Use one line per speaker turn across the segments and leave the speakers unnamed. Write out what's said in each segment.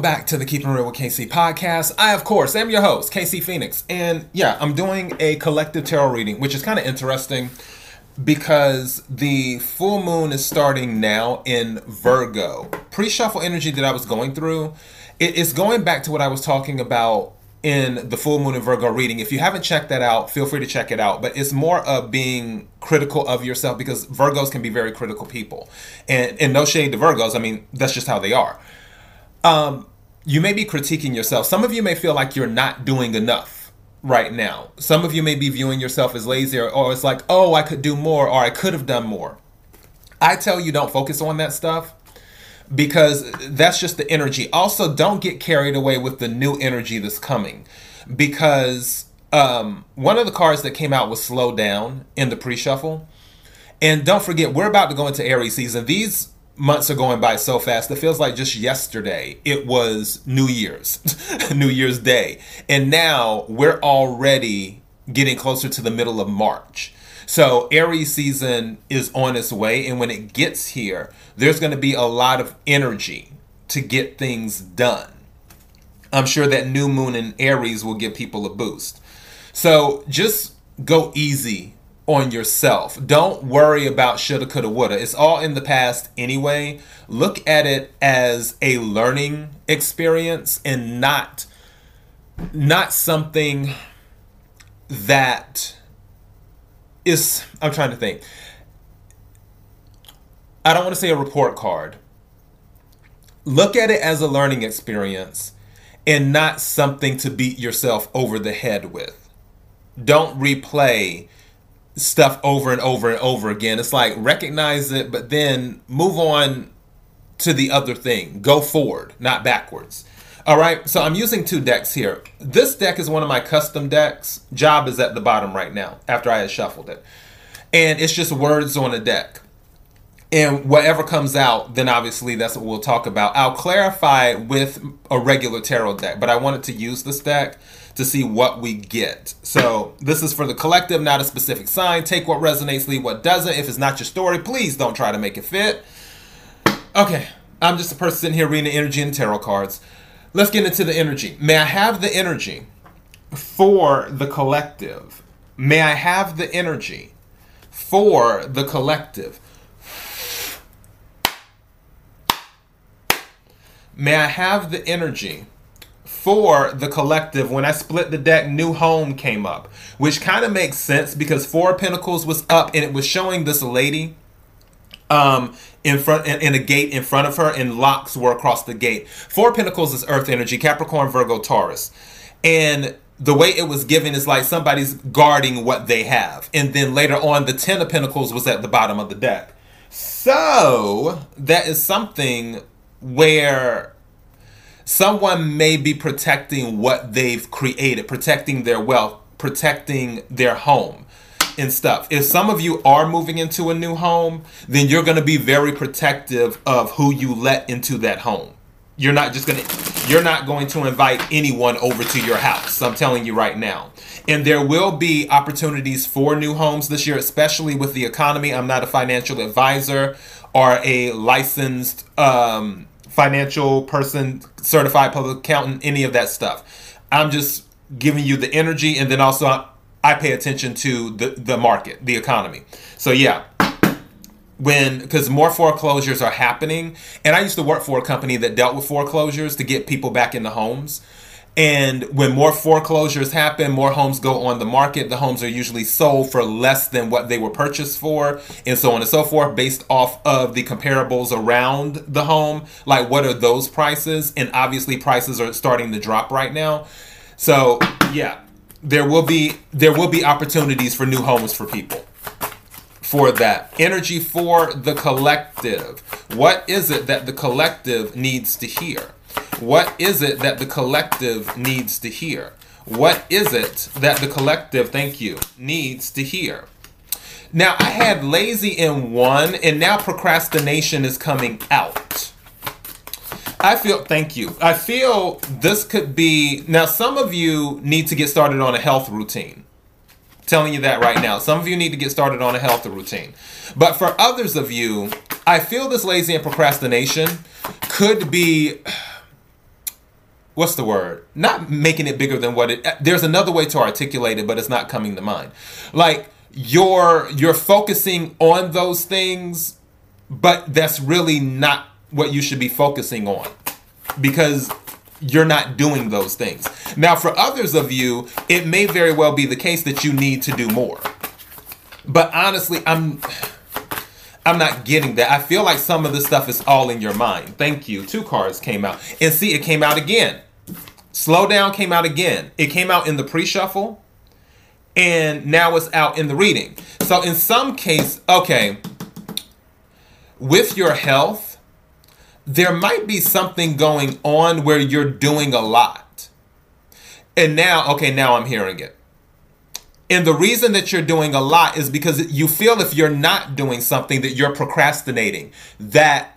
Welcome back to the Keeping Real with KC podcast. I, of course, am your host, KC Phoenix. And yeah, I'm doing a collective tarot reading, which is kind of interesting because the full moon is starting now in Virgo. Pre shuffle energy that I was going through, it is going back to what I was talking about in the full moon in Virgo reading. If you haven't checked that out, feel free to check it out. But it's more of being critical of yourself because Virgos can be very critical people. And, and no shade to Virgos, I mean, that's just how they are um, you may be critiquing yourself. Some of you may feel like you're not doing enough right now. Some of you may be viewing yourself as lazy or, or it's like, oh, I could do more or I could have done more. I tell you, don't focus on that stuff because that's just the energy. Also, don't get carried away with the new energy that's coming because um, one of the cards that came out was slow down in the pre shuffle. And don't forget, we're about to go into Aries season. These months are going by so fast. It feels like just yesterday it was New Year's, New Year's Day. And now we're already getting closer to the middle of March. So Aries season is on its way. And when it gets here, there's going to be a lot of energy to get things done. I'm sure that new moon in Aries will give people a boost. So just go easy on yourself. Don't worry about shoulda, coulda, woulda. It's all in the past anyway. Look at it as a learning experience and not not something that is I'm trying to think. I don't want to say a report card. Look at it as a learning experience and not something to beat yourself over the head with. Don't replay stuff over and over and over again. It's like recognize it, but then move on to the other thing. Go forward, not backwards. All right, so I'm using two decks here. This deck is one of my custom decks. Job is at the bottom right now after I had shuffled it. And it's just words on a deck. And whatever comes out, then obviously that's what we'll talk about. I'll clarify with a regular tarot deck, but I wanted to use this deck to see what we get. So this is for the collective, not a specific sign. Take what resonates, leave what doesn't. If it's not your story, please don't try to make it fit. Okay, I'm just a person sitting here reading the energy and tarot cards. Let's get into the energy. May I have the energy for the collective? May I have the energy for the collective? May I have the energy for the collective when I split the deck, New Home came up, which kind of makes sense because Four Pentacles was up and it was showing this lady um in front in, in a gate in front of her and locks were across the gate. Four Pentacles is earth energy, Capricorn, Virgo, Taurus. And the way it was given is like somebody's guarding what they have. And then later on the 10 of Pentacles was at the bottom of the deck. So, that is something where someone may be protecting what they've created, protecting their wealth, protecting their home and stuff. If some of you are moving into a new home, then you're going to be very protective of who you let into that home. You're not just going to you're not going to invite anyone over to your house. I'm telling you right now. And there will be opportunities for new homes this year, especially with the economy. I'm not a financial advisor or a licensed um, financial person, certified public accountant, any of that stuff. I'm just giving you the energy, and then also I pay attention to the the market, the economy. So yeah, when because more foreclosures are happening, and I used to work for a company that dealt with foreclosures to get people back into homes. And when more foreclosures happen, more homes go on the market. The homes are usually sold for less than what they were purchased for, and so on and so forth, based off of the comparables around the home. Like, what are those prices? And obviously, prices are starting to drop right now. So, yeah, there will be there will be opportunities for new homes for people for that energy for the collective. What is it that the collective needs to hear? What is it that the collective needs to hear? What is it that the collective, thank you, needs to hear? Now, I had lazy in one, and now procrastination is coming out. I feel, thank you. I feel this could be, now, some of you need to get started on a health routine. telling you that right now. Some of you need to get started on a health routine. But for others of you, I feel this lazy and procrastination could be what's the word? Not making it bigger than what it. There's another way to articulate it, but it's not coming to mind. Like you're you're focusing on those things, but that's really not what you should be focusing on because you're not doing those things. Now, for others of you, it may very well be the case that you need to do more. But honestly, I'm I'm not getting that. I feel like some of this stuff is all in your mind. Thank you. Two cards came out. And see, it came out again. Slow down came out again. It came out in the pre-shuffle and now it's out in the reading. So in some case, okay, with your health, there might be something going on where you're doing a lot. And now, okay, now I'm hearing it. And the reason that you're doing a lot is because you feel if you're not doing something that you're procrastinating, that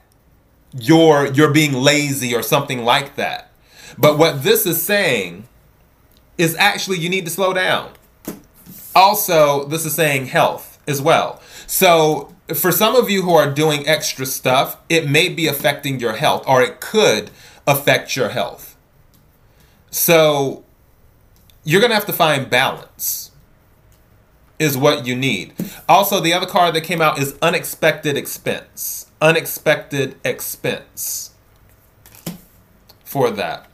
you're you're being lazy or something like that. But what this is saying is actually you need to slow down. Also, this is saying health as well. So, for some of you who are doing extra stuff, it may be affecting your health or it could affect your health. So, you're going to have to find balance is what you need. Also, the other card that came out is unexpected expense. Unexpected expense for that.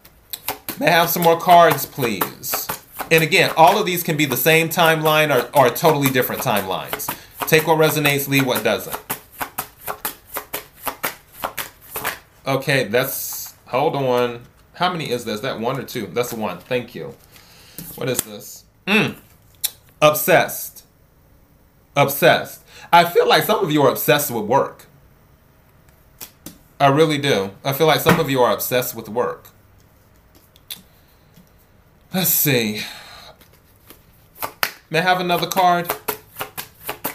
May I have some more cards, please? And again, all of these can be the same timeline or, or totally different timelines. Take what resonates, leave what doesn't. Okay, that's. Hold on. How many is this? That one or two? That's one. Thank you. What is this? Mm. Obsessed. Obsessed. I feel like some of you are obsessed with work. I really do. I feel like some of you are obsessed with work. Let's see. May I have another card?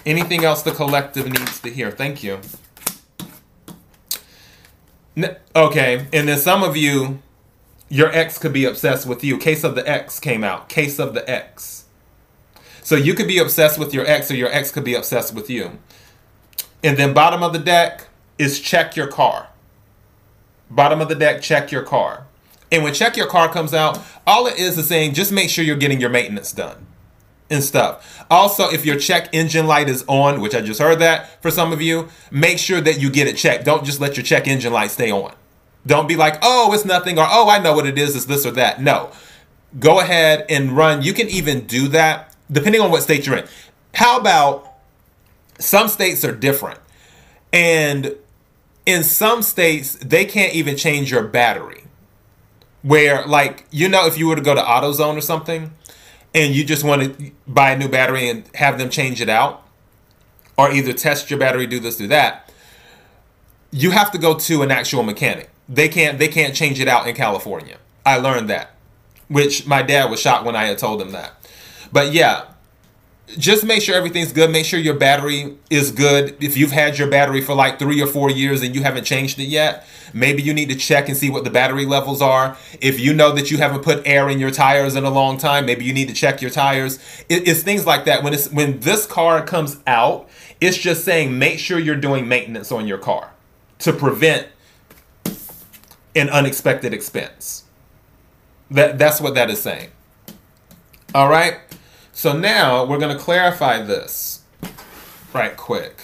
Anything else the collective needs to hear? Thank you. okay, and then some of you, your ex could be obsessed with you. Case of the X came out. Case of the X. So you could be obsessed with your ex, or your ex could be obsessed with you. And then bottom of the deck is check your car. Bottom of the deck, check your car. And when check your car comes out, all it is is saying just make sure you're getting your maintenance done and stuff. Also, if your check engine light is on, which I just heard that for some of you, make sure that you get it checked. Don't just let your check engine light stay on. Don't be like, oh, it's nothing, or oh, I know what it is, it's this or that. No. Go ahead and run. You can even do that depending on what state you're in. How about some states are different, and in some states they can't even change your battery. Where like you know if you were to go to AutoZone or something, and you just want to buy a new battery and have them change it out, or either test your battery, do this, do that, you have to go to an actual mechanic. They can't they can't change it out in California. I learned that, which my dad was shocked when I had told him that. But yeah, just make sure everything's good. Make sure your battery is good. If you've had your battery for like three or four years and you haven't changed it yet, maybe you need to check and see what the battery levels are. If you know that you haven't put air in your tires in a long time, maybe you need to check your tires. It, it's things like that. When it's when this car comes out, it's just saying make sure you're doing maintenance on your car to prevent an unexpected expense. That that's what that is saying. All right. So now we're going to clarify this right quick.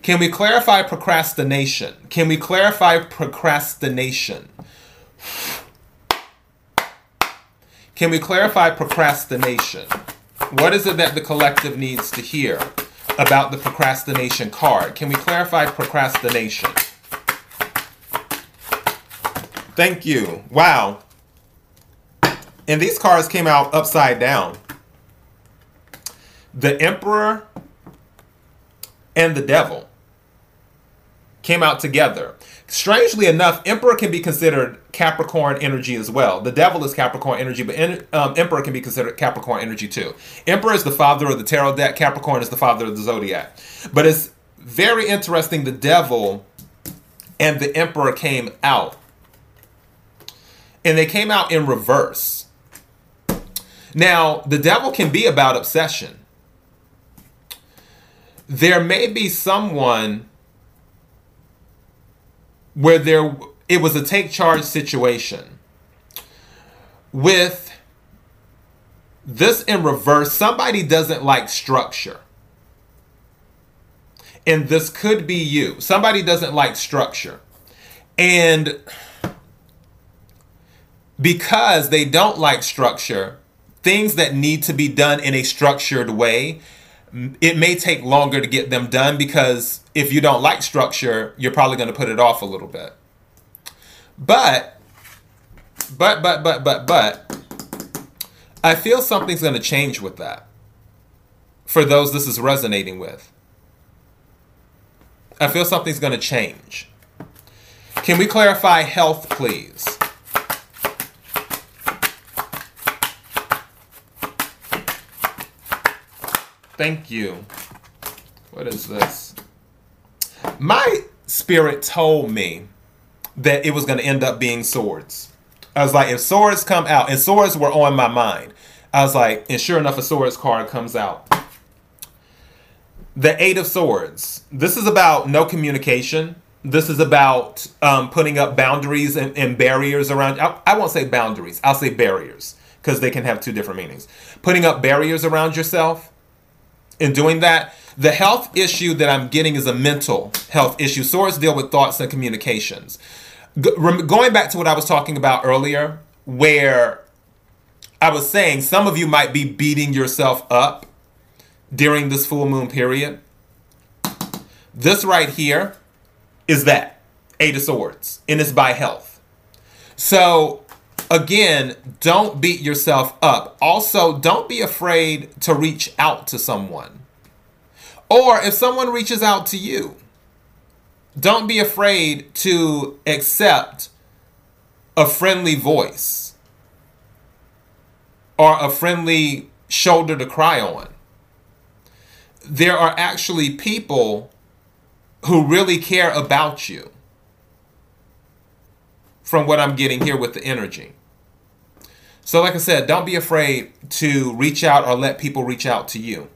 Can we clarify procrastination? Can we clarify procrastination? Can we clarify procrastination? What is it that the collective needs to hear about the procrastination card? Can we clarify procrastination? Thank you. Wow. And these cards came out upside down the emperor and the devil came out together. Strangely enough, Emperor can be considered Capricorn energy as well. The devil is Capricorn energy, but um, Emperor can be considered Capricorn energy too. Emperor is the father of the tarot deck, Capricorn is the father of the zodiac. But it's very interesting the devil and the Emperor came out. And they came out in reverse. Now, the devil can be about obsession there may be someone where there it was a take charge situation with this in reverse, somebody doesn't like structure. And this could be you. Somebody doesn't like structure. And because they don't like structure, things that need to be done in a structured way, it may take longer to get them done because if you don't like structure, you're probably going to put it off a little bit. But, but, but, but, but, but, I feel something's going to change with that for those this is resonating with. I feel something's going to change. Can we clarify health, please? Thank you. What is this? My spirit told me that it was going to end up being swords. I was like, if swords come out, and swords were on my mind. I was like, and sure enough, a swords card comes out. The Eight of Swords. This is about no communication. This is about um, putting up boundaries and, and barriers around. I, I won't say boundaries. I'll say barriers because they can have two different meanings. Putting up barriers around yourself. In doing that, the health issue that I'm getting is a mental health issue. Swords deal with thoughts and communications going back to what I was talking about earlier, where I was saying some of you might be beating yourself up during this full moon period. This right here is that Eight of Swords, and it's by health. So, again, don't beat yourself up. Also, don't be afraid to reach out to someone. Or if someone reaches out to you, don't be afraid to accept a friendly voice or a friendly shoulder to cry on. There are actually people who really care about you from what I'm getting here with the energy. So, like I said, don't be afraid to reach out or let people reach out to you.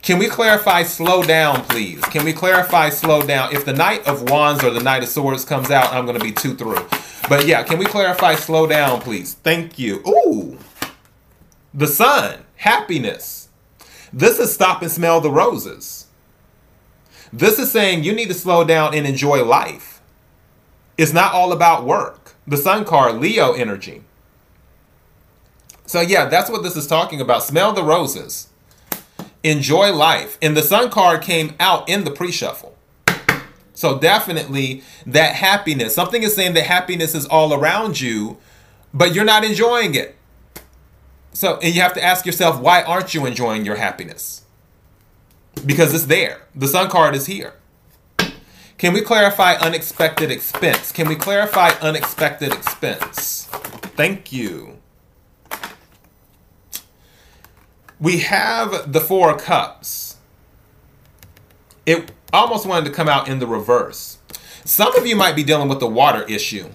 Can we clarify slow down, please? Can we clarify slow down? If the Knight of Wands or the Knight of Swords comes out, I'm going to be two through. But yeah, can we clarify slow down, please? Thank you. Ooh. The sun, happiness. This is stop and smell the roses. This is saying you need to slow down and enjoy life. It's not all about work. The sun card, Leo energy. So yeah, that's what this is talking about. Smell the roses enjoy life. And the sun card came out in the pre shuffle. So definitely that happiness. Something is saying that happiness is all around you, but you're not enjoying it. So, and you have to ask yourself, why aren't you enjoying your happiness? Because it's there. The sun card is here. Can we clarify unexpected expense? Can we clarify unexpected expense? Thank you. We have the Four Cups. It almost wanted to come out in the reverse. Some of you might be dealing with the water issue.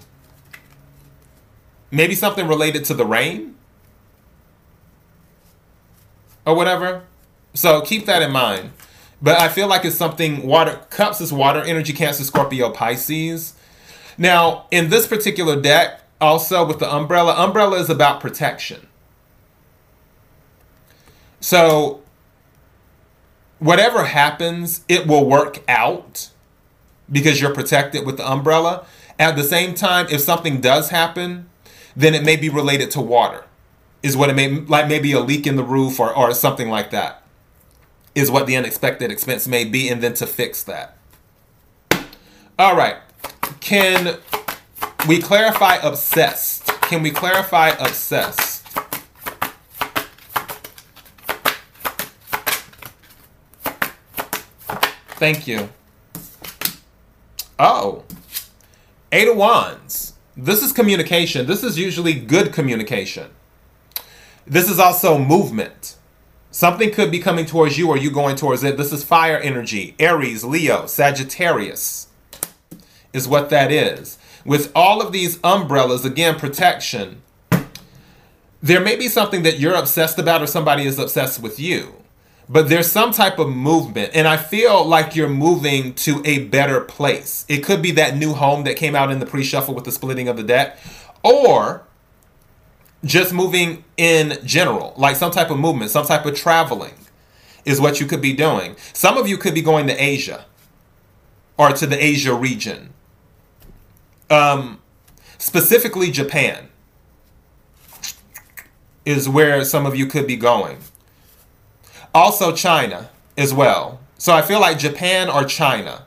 Maybe something related to the rain or whatever. So keep that in mind. But I feel like it's something water cups is water energy cancer Scorpio Pisces. Now, in this particular deck, also with the umbrella, umbrella is about protection. So, whatever happens, it will work out because you're protected with the umbrella. At the same time, if something does happen, then it may be related to water. Is what it may like maybe a leak in the roof or, or something like that. Is what the unexpected expense may be, and then to fix that. All right. Can we clarify obsessed? Can we clarify obsessed? Thank you. Oh. Eight of Wands. This is communication. This is usually good communication. This is also movement. Something could be coming towards you or you going towards it. This is fire energy. Aries, Leo, Sagittarius is what that is. With all of these umbrellas, again, protection, there may be something that you're obsessed about or somebody is obsessed with you but there's some type of movement and i feel like you're moving to a better place it could be that new home that came out in the pre-shuffle with the splitting of the deck or just moving in general, like some type of movement, some type of traveling is what you could be doing. Some of you could be going to Asia or to the Asia region. Um, specifically Japan is where some of you could be going. Also China as well. So I feel like Japan or China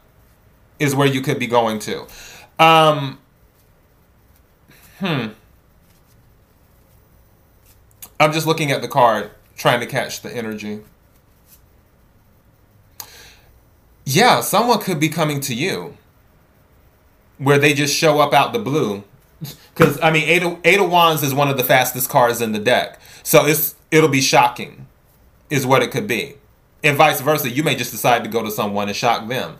is where you could be going to. Um, hmm. I'm just looking at the card, trying to catch the energy. Yeah, someone could be coming to you where they just show up out the blue. Because I mean, eight of, eight of wands is one of the fastest cards in the deck, so it's it'll be shocking, is what it could be, and vice versa. You may just decide to go to someone and shock them.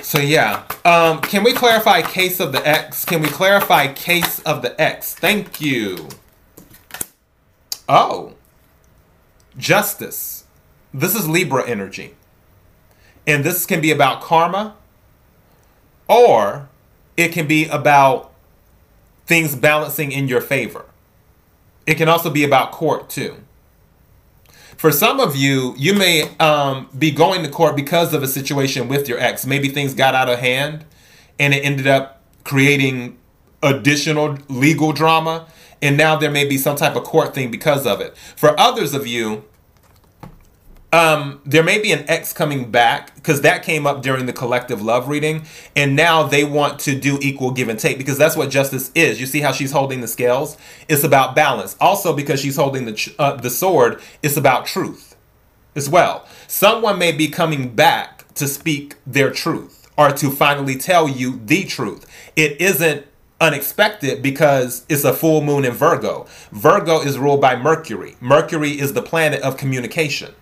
So yeah, um, can we clarify case of the X? Can we clarify case of the X? Thank you. Oh, justice. This is Libra energy. And this can be about karma, or it can be about things balancing in your favor. It can also be about court, too. For some of you, you may um, be going to court because of a situation with your ex. Maybe things got out of hand and it ended up creating additional legal drama and now there may be some type of court thing because of it. For others of you, um, there may be an ex coming back because that came up during the collective love reading, and now they want to do equal give and take because that's what justice is. You see how she's holding the scales? It's about balance. Also, because she's holding the uh, the sword, it's about truth as well. Someone may be coming back to speak their truth or to finally tell you the truth. It isn't unexpected because it's a full moon in Virgo. Virgo is ruled by Mercury. Mercury is the planet of communication.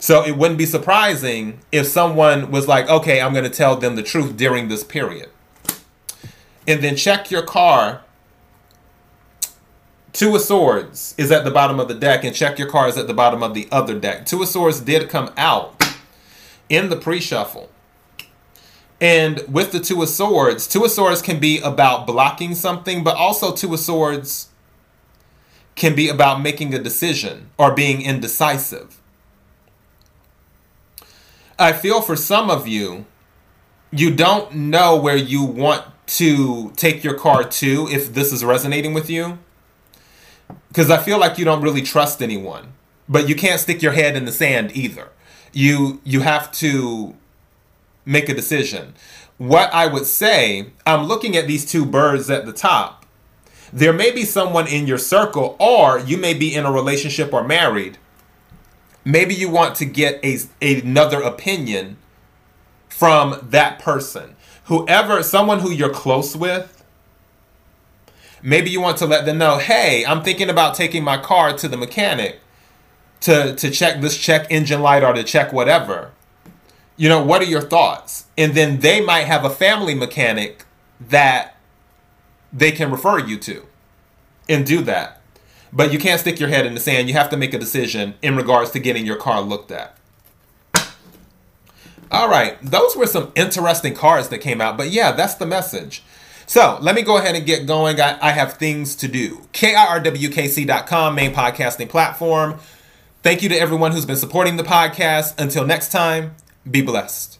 So it wouldn't be surprising if someone was like, okay, I'm going to tell them the truth during this period. And then check your car. Two of Swords is at the bottom of the deck, and check your car is at the bottom of the other deck. Two of Swords did come out in the pre shuffle. And with the Two of Swords, Two of Swords can be about blocking something, but also Two of Swords can be about making a decision or being indecisive. I feel for some of you, you don't know where you want to take your car to if this is resonating with you. Because I feel like you don't really trust anyone, but you can't stick your head in the sand either. You you have to make a decision. What I would say, I'm looking at these two birds at the top. There may be someone in your circle, or you may be in a relationship or married. Maybe you want to get a, another opinion from that person. Whoever, someone who you're close with, maybe you want to let them know, hey, I'm thinking about taking my car to the mechanic to, to check this check engine light or to check whatever you know, what are your thoughts? And then they might have a family mechanic that they can refer you to and do that. But you can't stick your head in the sand. You have to make a decision in regards to getting your car looked at. All right, those were some interesting cards that came out. But yeah, that's the message. So let me go ahead and get going. I, I have things to do. KIRWKC.com, main podcasting platform. Thank you to everyone who's been supporting the podcast. Until next time, be blessed.